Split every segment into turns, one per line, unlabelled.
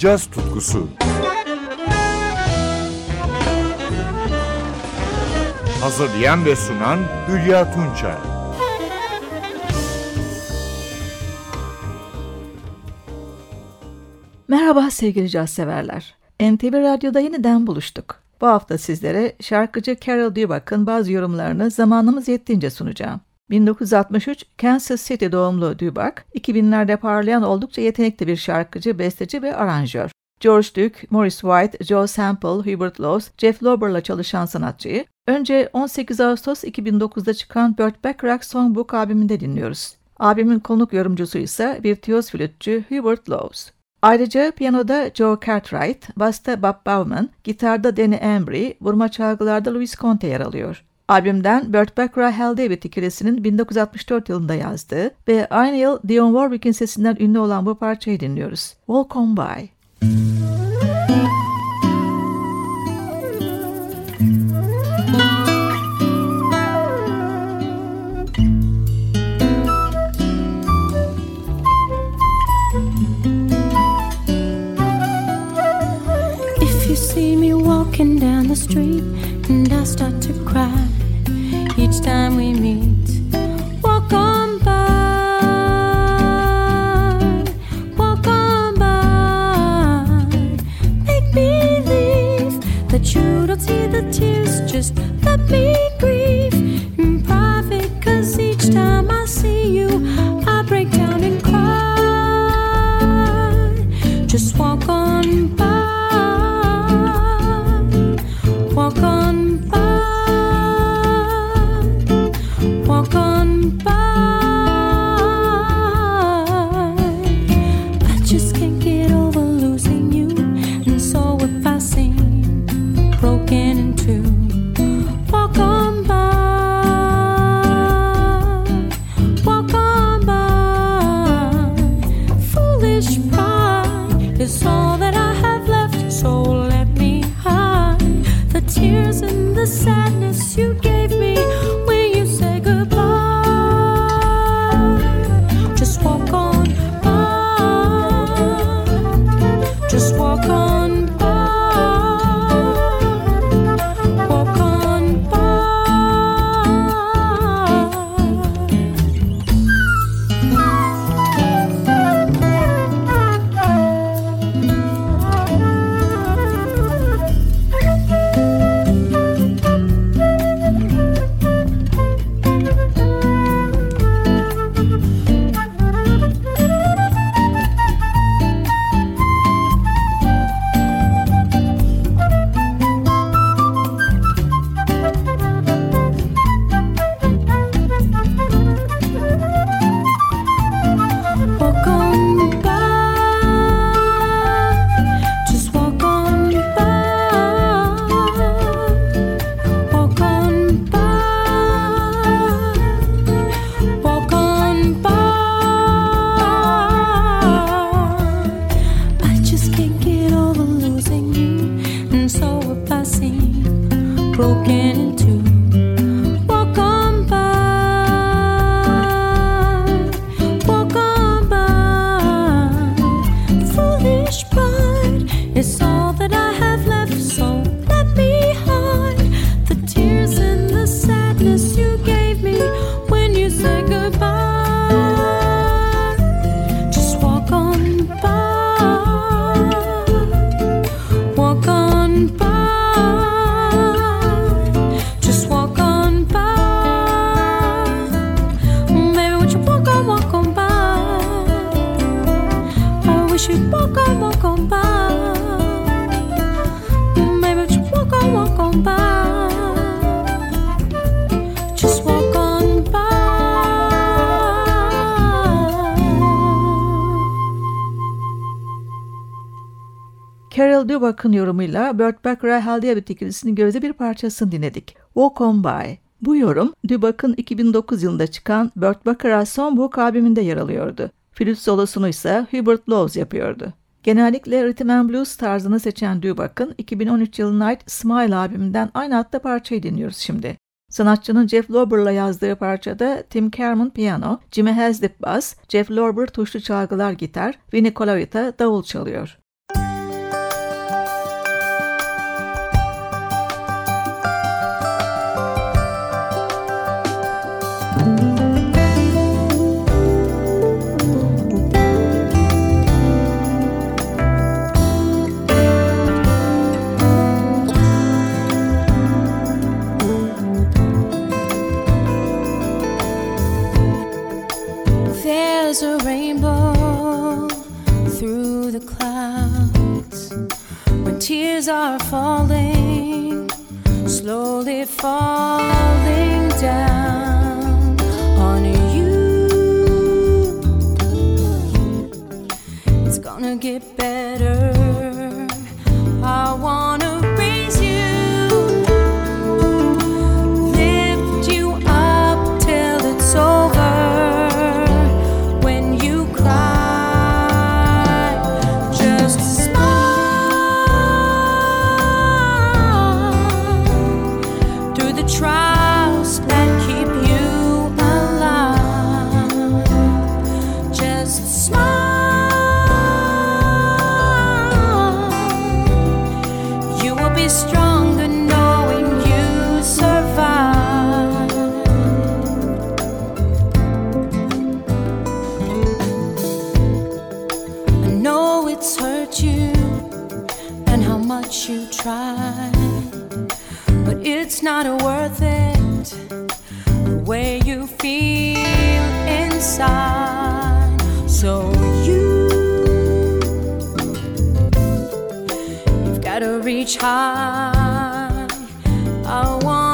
caz tutkusu. Hazırlayan ve sunan Hülya Tunçay.
Merhaba sevgili caz severler. NTV Radyo'da yeniden buluştuk. Bu hafta sizlere şarkıcı Carol Dubak'ın bazı yorumlarını zamanımız yettiğince sunacağım. 1963 Kansas City doğumlu Dubak, 2000'lerde parlayan oldukça yetenekli bir şarkıcı, besteci ve aranjör. George Duke, Morris White, Joe Sample, Hubert Laws, Jeff Lorber'la çalışan sanatçıyı önce 18 Ağustos 2009'da çıkan Burt Bacharach Songbook albümünde dinliyoruz. Albümün konuk yorumcusu ise virtüöz flütçü Hubert Laws. Ayrıca piyanoda Joe Cartwright, basta Bob Bauman, gitarda Danny Embry, vurma çalgılarda Louis Conte yer alıyor. Albümden Burt Bacharach Hal David ikilisinin 1964 yılında yazdığı ve aynı yıl Dionne Warwick'in sesinden ünlü olan bu parçayı dinliyoruz. Walk On By. Carol Dubak'ın yorumuyla Burt Bacharach Hal David ikilisinin gözde bir parçasını dinledik. Walk On By. Bu yorum Dubak'ın 2009 yılında çıkan Burt Bacharach Songbook albümünde yer alıyordu. Flüt solosunu ise Hubert Laws yapıyordu. Genellikle rhythm and blues tarzını seçen Dubak'ın 2013 yılına ait Smile albümünden aynı adlı parçayı dinliyoruz şimdi. Sanatçının Jeff Lorber'la yazdığı parçada Tim Kerman piyano, Jimmy Haslip bass, Jeff Lorber tuşlu çalgılar gitar, Vinnie Colaiuta davul çalıyor.
a rainbow through the clouds.
When tears are falling, slowly falling down on you. It's gonna get better. try, but it's not worth it. The way you feel inside, so you you've gotta reach high. I want.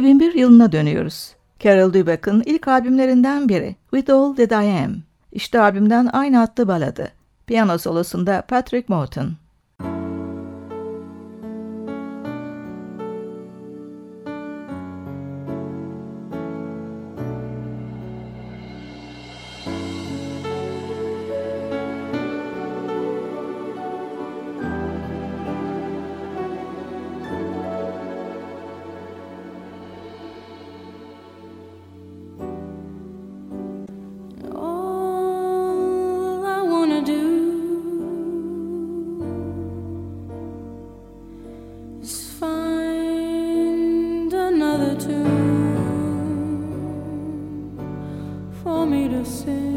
2001 yılına dönüyoruz. Carol Dubak'ın ilk albümlerinden biri With All That I Am. İşte albümden aynı adlı baladı. Piyano solosunda Patrick Morton.
listen.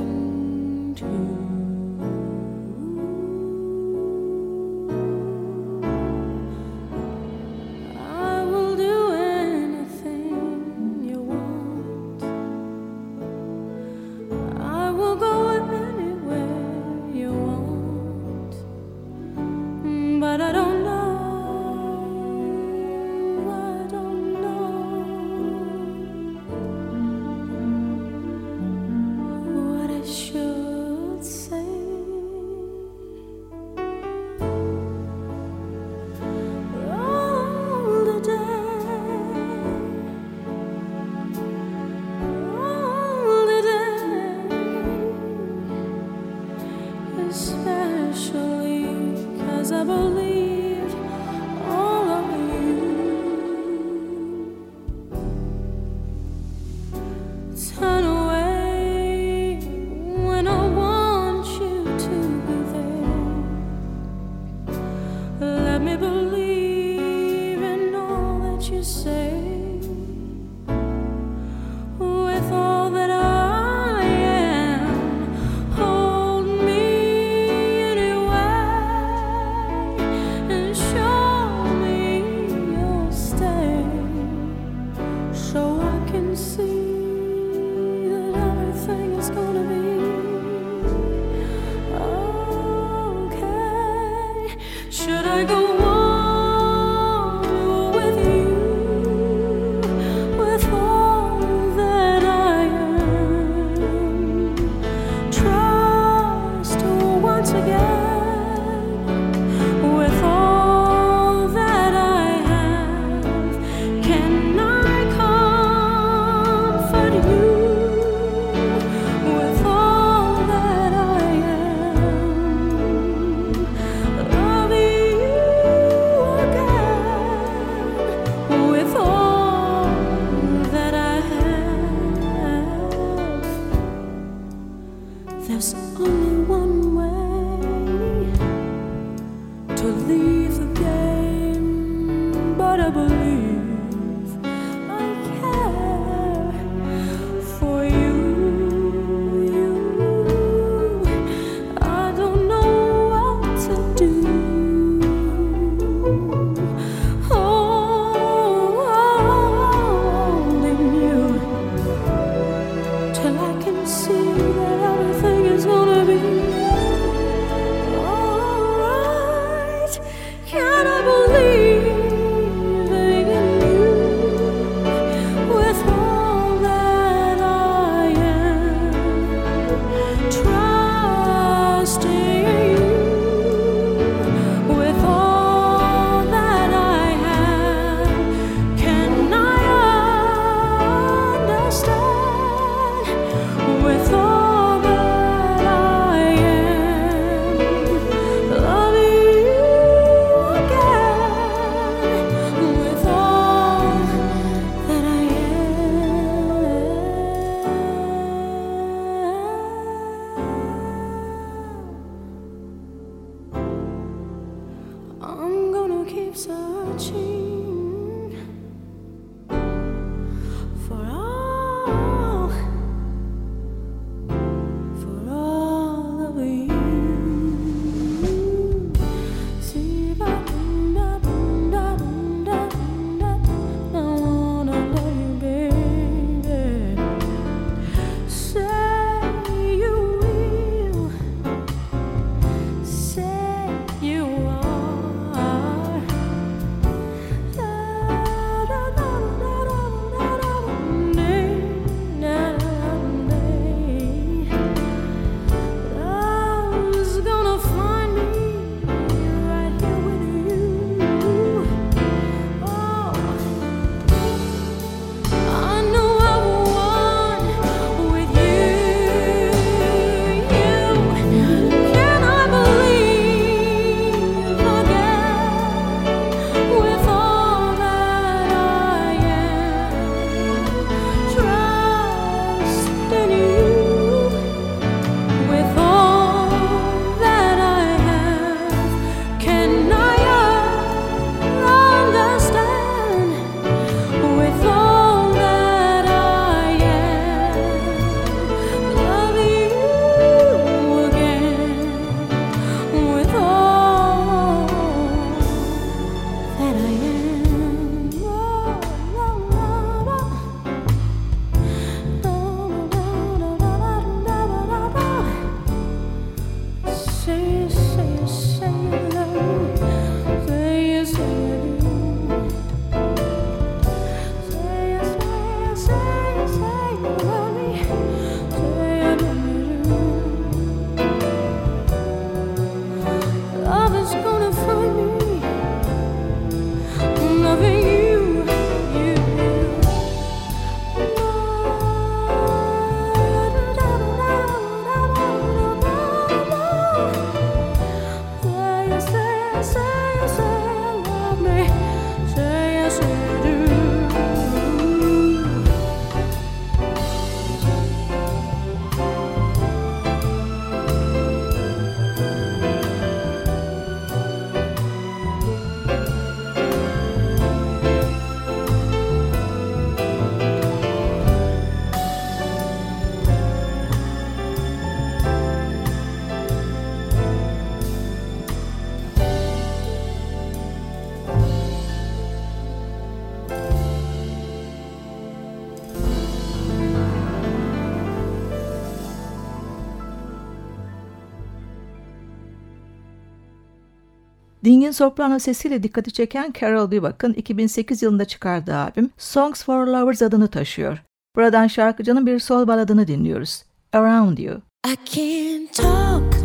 especially cause I believe 失去。
Ding'in soprano sesiyle dikkati çeken Carol Dubak'ın 2008 yılında çıkardığı albüm Songs for Lovers adını taşıyor. Buradan şarkıcının bir sol baladını dinliyoruz. Around You.
I can't talk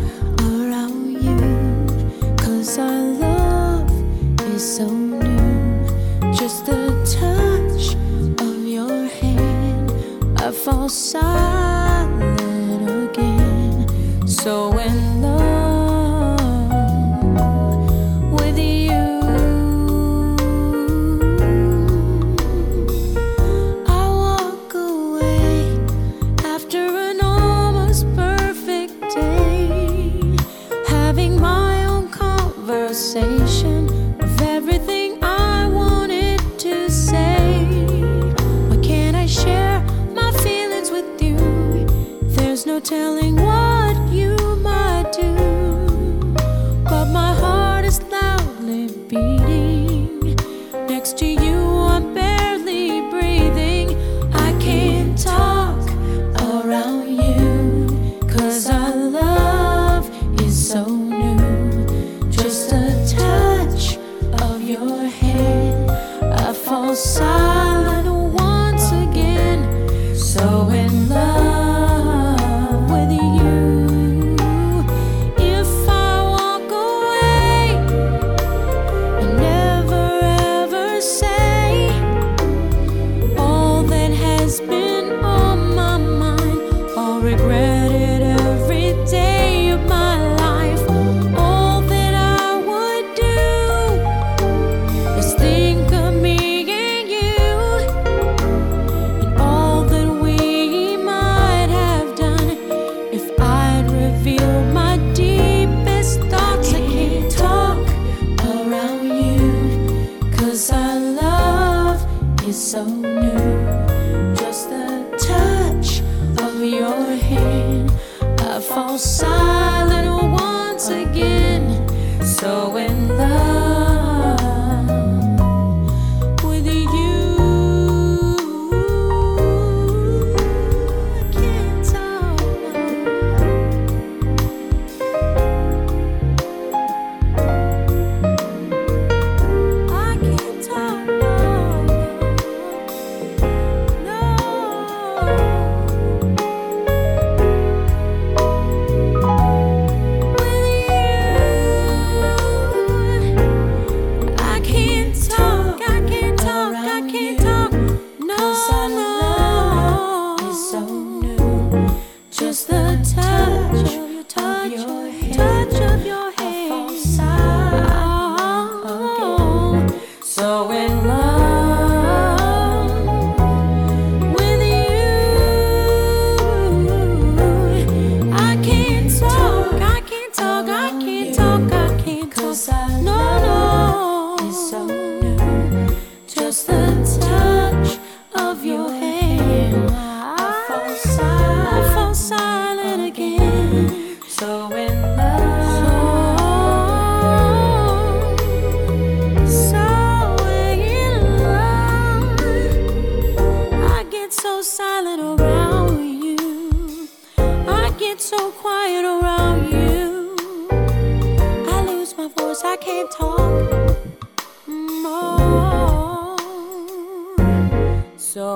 around you Cause our love is so new Just the touch of your hand I fall silent again So when telling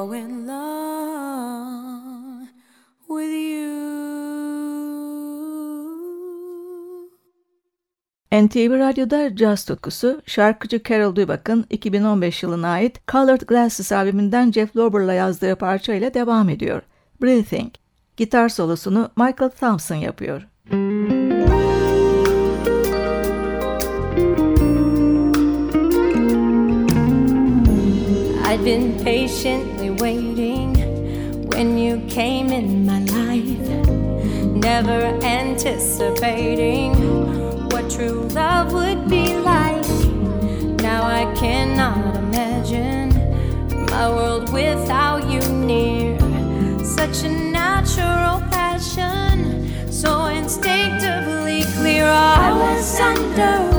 fall in with you.
NTV Radyo'da caz tutkusu şarkıcı Carol Dubak'ın 2015 yılına ait Colored Glasses albümünden Jeff Lorber'la yazdığı parça ile devam ediyor. Breathing. Gitar solosunu Michael Thompson yapıyor.
I've been patient waiting when you came in my life. Never anticipating what true love would be like. Now I cannot imagine my world without you near. Such a natural passion, so instinctively clear. I was under.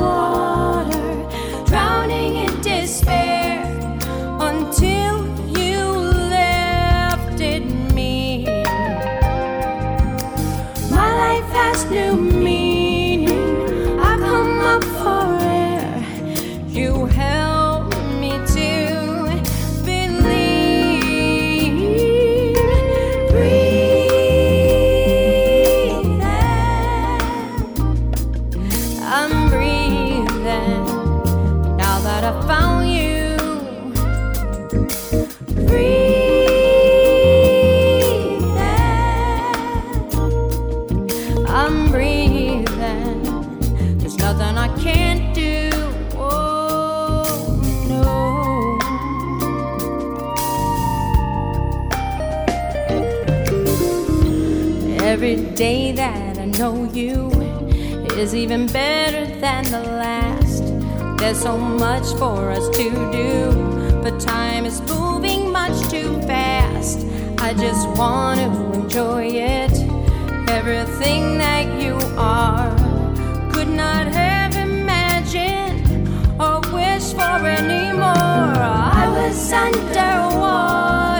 even better than the last. There's so much for us to do, but time is moving much too fast. I just want to enjoy it, everything that you are. Could not have imagined or wished for anymore. I was underwater.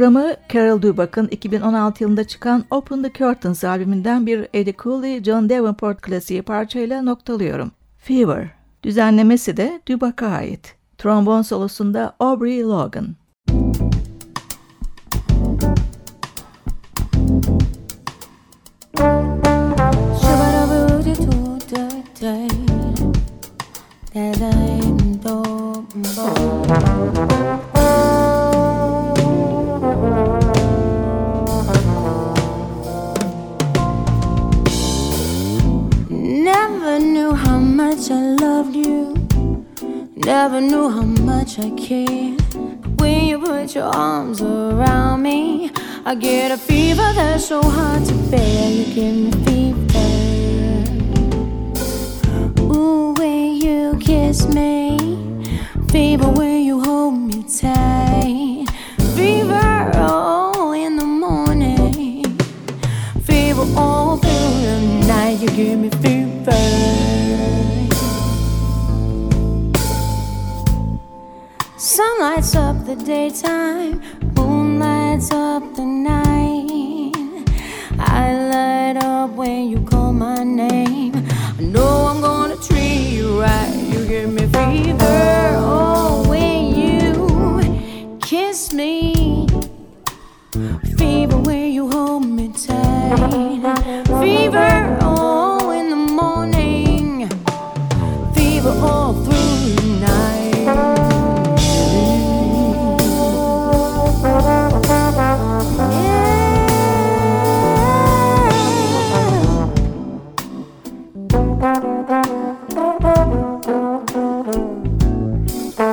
Programı Carol Dubak'ın 2016 yılında çıkan Open the Curtains albümünden bir Eddie Cooley, John Davenport klasiği parçayla noktalıyorum. Fever. Düzenlemesi de Dubak'a ait. Trombon solosunda Aubrey Logan.
That I'm Never knew how much I cared when you put your arms around me. I get a fever that's so hard to bear. You give me fever. Ooh, when you kiss me, fever when you hold me tight.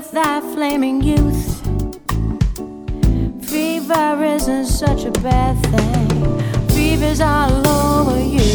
with that flaming youth. Fever isn't such a bad thing. Fever's all over you.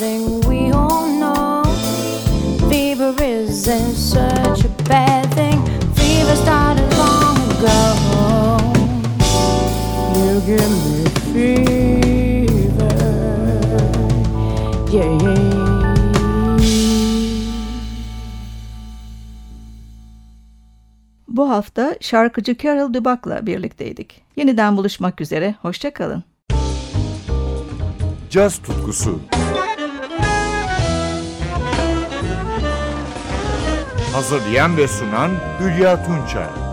Something we all know. Fever isn't such a bad thing. Fever started long ago. You give me fever. Yeah.
Bu hafta şarkıcı Carol Dubak'la birlikteydik. Yeniden buluşmak üzere, hoşçakalın.
Caz tutkusu. Hazırlayan ve sunan Hülya Tunçay.